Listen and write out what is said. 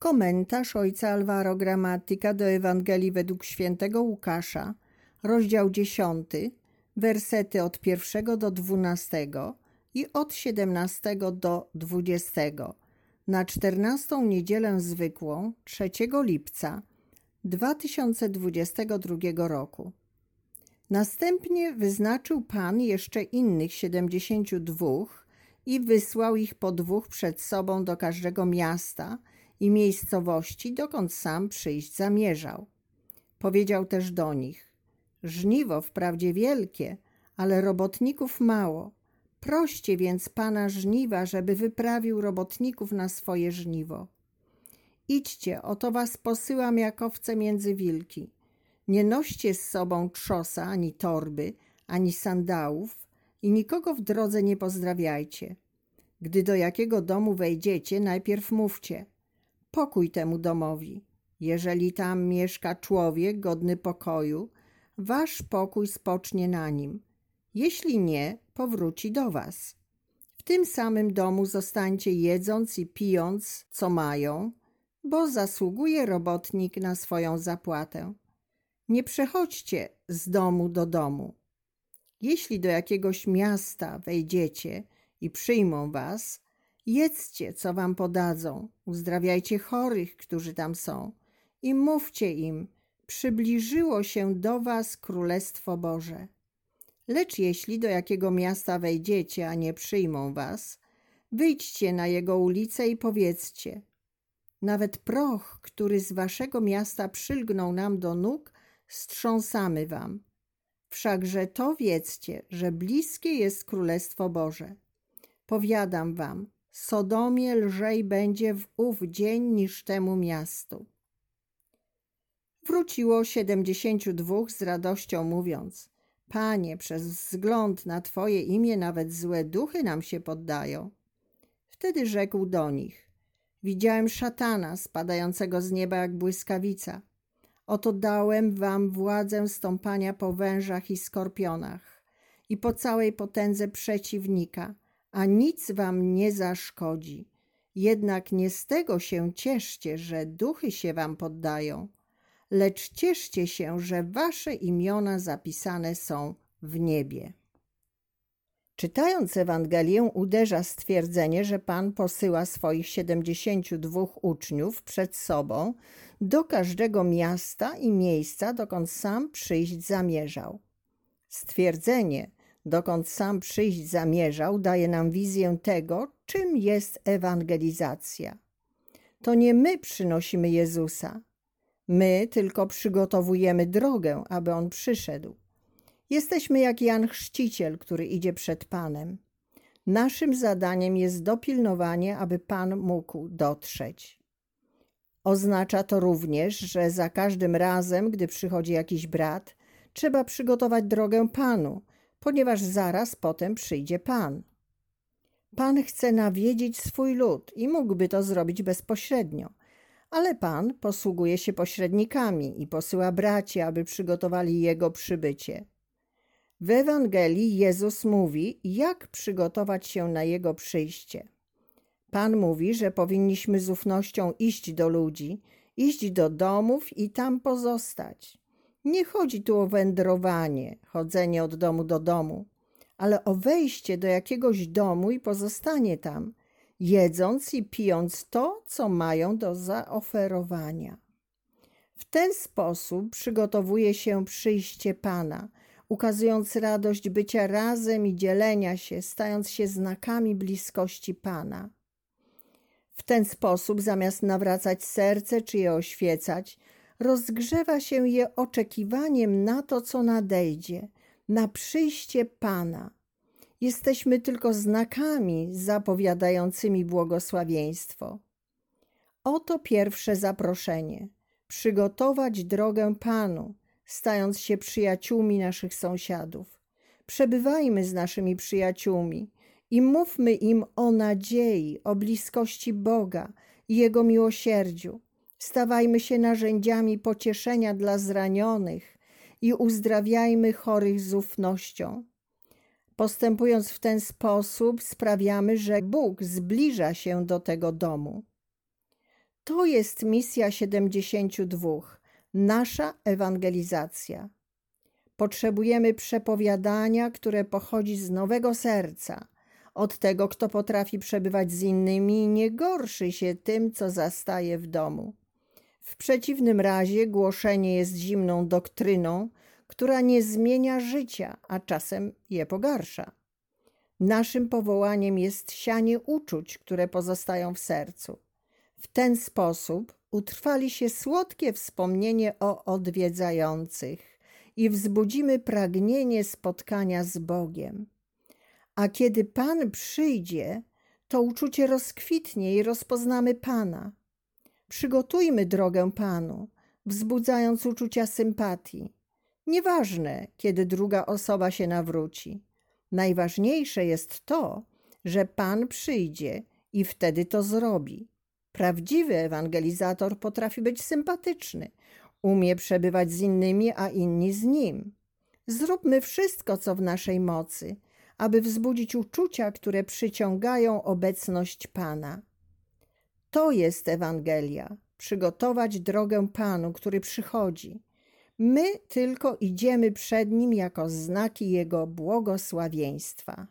Komentarz ojca Alvaro Gramatyka do Ewangelii według świętego Łukasza, rozdział 10, wersety od pierwszego do dwunastego i od 17 do 20 na 14 niedzielę zwykłą 3 lipca 2022 roku. Następnie wyznaczył Pan jeszcze innych siedemdziesięciu dwóch i wysłał ich po dwóch przed sobą do każdego miasta i miejscowości, dokąd sam przyjść zamierzał. Powiedział też do nich: Żniwo wprawdzie wielkie, ale robotników mało. Proście więc pana żniwa, żeby wyprawił robotników na swoje żniwo. Idźcie, oto was posyłam jak owce między wilki. Nie noście z sobą trzosa, ani torby, ani sandałów i nikogo w drodze nie pozdrawiajcie. Gdy do jakiego domu wejdziecie, najpierw mówcie pokój temu domowi. Jeżeli tam mieszka człowiek godny pokoju, wasz pokój spocznie na nim. Jeśli nie, powróci do was. W tym samym domu zostańcie jedząc i pijąc, co mają, bo zasługuje robotnik na swoją zapłatę. Nie przechodźcie z domu do domu. Jeśli do jakiegoś miasta wejdziecie i przyjmą was, jedzcie, co wam podadzą, uzdrawiajcie chorych, którzy tam są i mówcie im, przybliżyło się do was Królestwo Boże. Lecz jeśli do jakiego miasta wejdziecie, a nie przyjmą was, wyjdźcie na jego ulicę i powiedzcie: Nawet proch, który z waszego miasta przylgnął nam do nóg, strząsamy wam. Wszakże to wiedzcie, że bliskie jest Królestwo Boże. Powiadam wam, Sodomie lżej będzie w ów dzień niż temu miastu. Wróciło siedemdziesięciu dwóch z radością mówiąc – Panie, przez wzgląd na Twoje imię nawet złe duchy nam się poddają. Wtedy rzekł do nich: Widziałem szatana spadającego z nieba jak błyskawica. Oto dałem wam władzę stąpania po wężach i skorpionach i po całej potędze przeciwnika, a nic wam nie zaszkodzi. Jednak nie z tego się cieszcie, że duchy się wam poddają – lecz cieszcie się, że wasze imiona zapisane są w niebie. Czytając Ewangelię, uderza stwierdzenie, że Pan posyła swoich siedemdziesięciu dwóch uczniów przed sobą do każdego miasta i miejsca, dokąd sam przyjść zamierzał. Stwierdzenie, dokąd sam przyjść zamierzał, daje nam wizję tego, czym jest ewangelizacja. To nie my przynosimy Jezusa, My tylko przygotowujemy drogę, aby on przyszedł. Jesteśmy jak Jan Chrzciciel, który idzie przed Panem. Naszym zadaniem jest dopilnowanie, aby Pan mógł dotrzeć. Oznacza to również, że za każdym razem, gdy przychodzi jakiś brat, trzeba przygotować drogę Panu, ponieważ zaraz potem przyjdzie Pan. Pan chce nawiedzić swój lud i mógłby to zrobić bezpośrednio ale Pan posługuje się pośrednikami i posyła braci, aby przygotowali Jego przybycie. W Ewangelii Jezus mówi, jak przygotować się na Jego przyjście. Pan mówi, że powinniśmy z ufnością iść do ludzi, iść do domów i tam pozostać. Nie chodzi tu o wędrowanie, chodzenie od domu do domu, ale o wejście do jakiegoś domu i pozostanie tam – jedząc i pijąc to, co mają do zaoferowania. W ten sposób przygotowuje się przyjście Pana, ukazując radość bycia razem i dzielenia się, stając się znakami bliskości Pana. W ten sposób, zamiast nawracać serce czy je oświecać, rozgrzewa się je oczekiwaniem na to, co nadejdzie, na przyjście Pana – Jesteśmy tylko znakami zapowiadającymi błogosławieństwo. Oto pierwsze zaproszenie: przygotować drogę Panu, stając się przyjaciółmi naszych sąsiadów. Przebywajmy z naszymi przyjaciółmi i mówmy im o nadziei, o bliskości Boga i Jego miłosierdziu. Stawajmy się narzędziami pocieszenia dla zranionych i uzdrawiajmy chorych z ufnością. Postępując w ten sposób, sprawiamy, że Bóg zbliża się do tego domu. To jest misja 72, nasza ewangelizacja. Potrzebujemy przepowiadania, które pochodzi z nowego serca, od tego, kto potrafi przebywać z innymi i nie gorszy się tym, co zastaje w domu. W przeciwnym razie głoszenie jest zimną doktryną, która nie zmienia życia, a czasem je pogarsza. Naszym powołaniem jest sianie uczuć, które pozostają w sercu. W ten sposób utrwali się słodkie wspomnienie o odwiedzających i wzbudzimy pragnienie spotkania z Bogiem. A kiedy Pan przyjdzie, to uczucie rozkwitnie i rozpoznamy Pana. Przygotujmy drogę Panu, wzbudzając uczucia sympatii. Nieważne, kiedy druga osoba się nawróci. Najważniejsze jest to, że Pan przyjdzie i wtedy to zrobi. Prawdziwy ewangelizator potrafi być sympatyczny, umie przebywać z innymi, a inni z nim. Zróbmy wszystko, co w naszej mocy, aby wzbudzić uczucia, które przyciągają obecność Pana. To jest Ewangelia przygotować drogę Panu, który przychodzi. My tylko idziemy przed Nim jako znaki Jego błogosławieństwa.